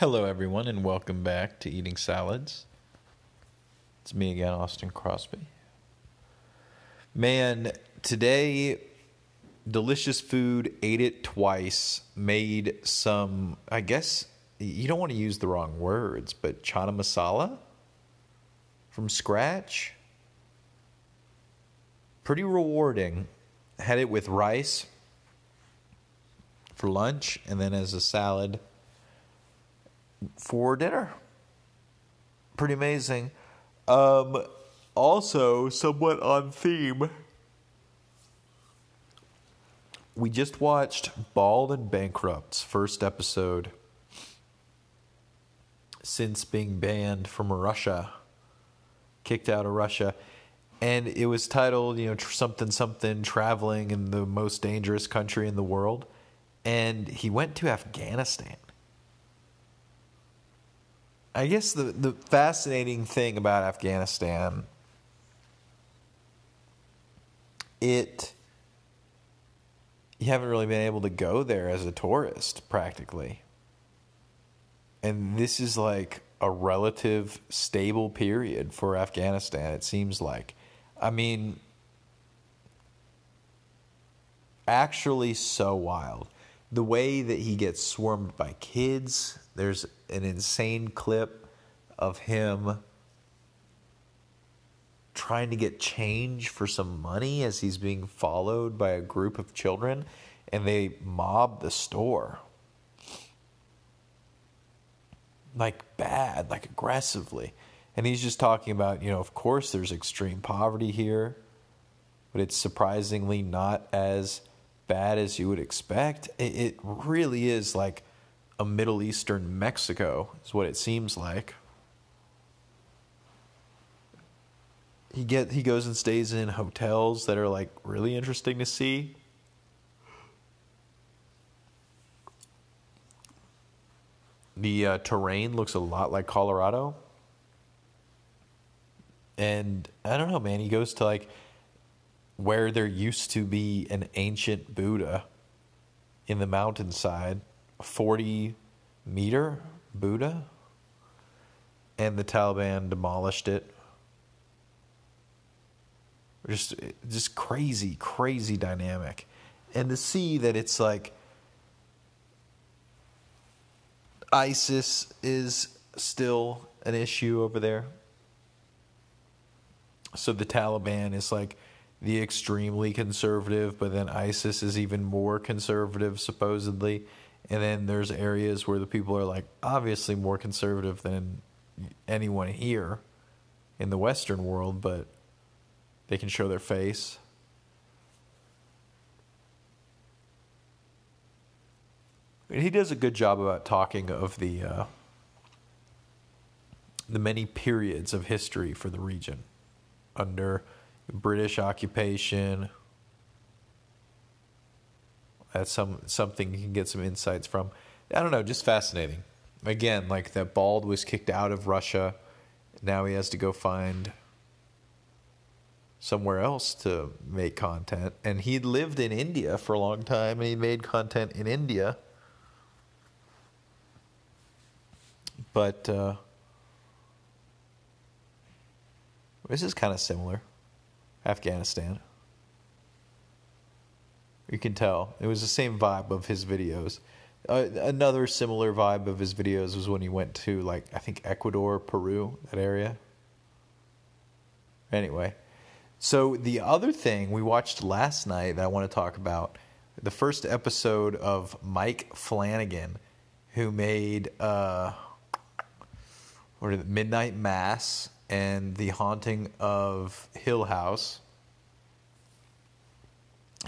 Hello, everyone, and welcome back to Eating Salads. It's me again, Austin Crosby. Man, today, delicious food, ate it twice, made some, I guess, you don't want to use the wrong words, but chana masala from scratch. Pretty rewarding. Had it with rice for lunch and then as a salad for dinner. Pretty amazing. Um, also, somewhat on theme, we just watched Bald and Bankrupt's first episode since being banned from Russia, kicked out of Russia. And it was titled, you know, something, something, traveling in the most dangerous country in the world. And he went to Afghanistan. I guess the, the fascinating thing about Afghanistan, it you haven't really been able to go there as a tourist practically. And this is like a relative stable period for Afghanistan, it seems like. I mean, actually so wild. The way that he gets swarmed by kids, there's an insane clip of him trying to get change for some money as he's being followed by a group of children and they mob the store. Like bad, like aggressively. And he's just talking about, you know, of course there's extreme poverty here, but it's surprisingly not as bad as you would expect. It, really is like a Middle Eastern Mexico, is what it seems like. He get he goes and stays in hotels that are like really interesting to see. The uh, terrain looks a lot like Colorado. And I don't know, man. He goes to like where there used to be an ancient Buddha in the mountainside, 40 meter Buddha, and the Taliban demolished it. Just, just crazy, crazy dynamic. And to see that it's like ISIS is still an issue over there. So the Taliban is like the extremely conservative, but then ISIS is even more conservative, supposedly. And then there's areas where the people are like obviously more conservative than anyone here in the Western world, but they can show their face. And he does a good job about talking of the uh, the many periods of history for the region under British occupation. That's some something you can get some insights from. I don't know, just fascinating. Again, like that Bald was kicked out of Russia. Now he has to go find somewhere else to make content. And he'd lived in India for a long time and he made content in India. But uh, this is kind of similar. Afghanistan. You can tell. It was the same vibe of his videos. Uh, another similar vibe of his videos was when he went to, like, I think Ecuador, Peru, that area. Anyway, so the other thing we watched last night that I want to talk about the first episode of Mike Flanagan, who made uh, it, Midnight Mass and The Haunting of Hill House.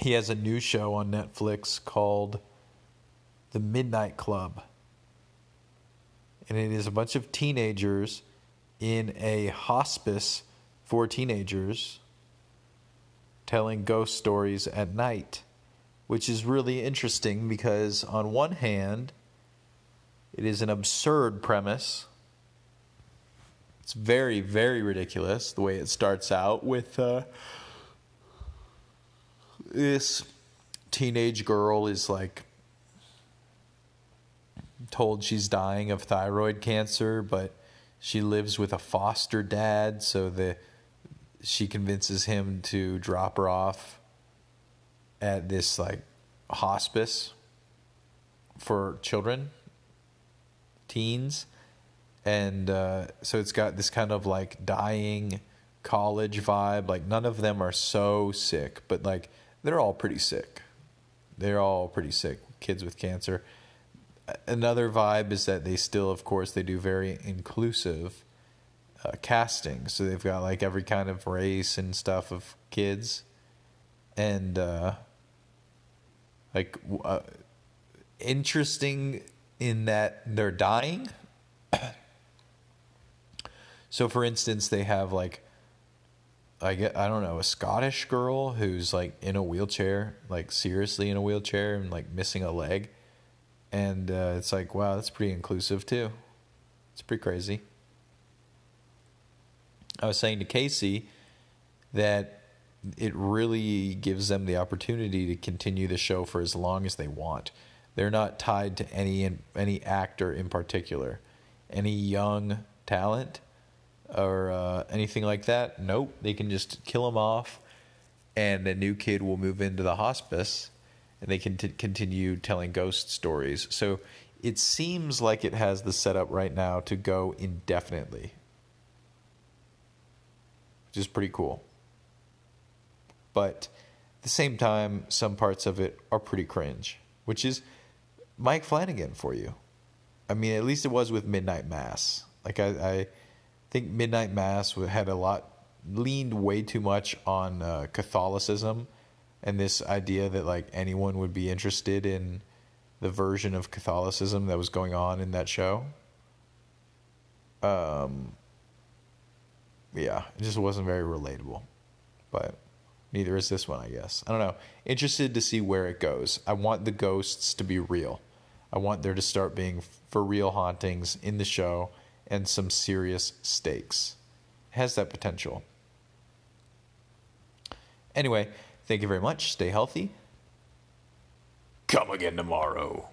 He has a new show on Netflix called The Midnight Club. And it is a bunch of teenagers in a hospice for teenagers telling ghost stories at night, which is really interesting because, on one hand, it is an absurd premise it's very, very ridiculous the way it starts out with uh, this teenage girl is like told she's dying of thyroid cancer, but she lives with a foster dad, so the she convinces him to drop her off at this like hospice for children, teens, and uh, so it's got this kind of like dying college vibe. Like none of them are so sick, but like they're all pretty sick. They're all pretty sick. Kids with cancer. Another vibe is that they still, of course, they do very inclusive uh, casting. So they've got like every kind of race and stuff of kids, and uh, like uh, interesting in that they're dying. so, for instance, they have like I get I don't know a Scottish girl who's like in a wheelchair, like seriously in a wheelchair and like missing a leg, and uh, it's like wow, that's pretty inclusive too. It's pretty crazy. I was saying to Casey that it really gives them the opportunity to continue the show for as long as they want. They're not tied to any any actor in particular, any young talent or uh, anything like that. Nope, they can just kill them off, and a new kid will move into the hospice, and they can t- continue telling ghost stories. So it seems like it has the setup right now to go indefinitely, which is pretty cool. But at the same time, some parts of it are pretty cringe, which is Mike Flanagan for you. I mean, at least it was with Midnight Mass. Like I, I think Midnight Mass had a lot leaned way too much on uh, Catholicism and this idea that like anyone would be interested in the version of Catholicism that was going on in that show. Um, yeah, it just wasn't very relatable, but neither is this one, I guess. I don't know. Interested to see where it goes. I want the ghosts to be real. I want there to start being for real hauntings in the show and some serious stakes. It has that potential. Anyway, thank you very much. Stay healthy. Come again tomorrow.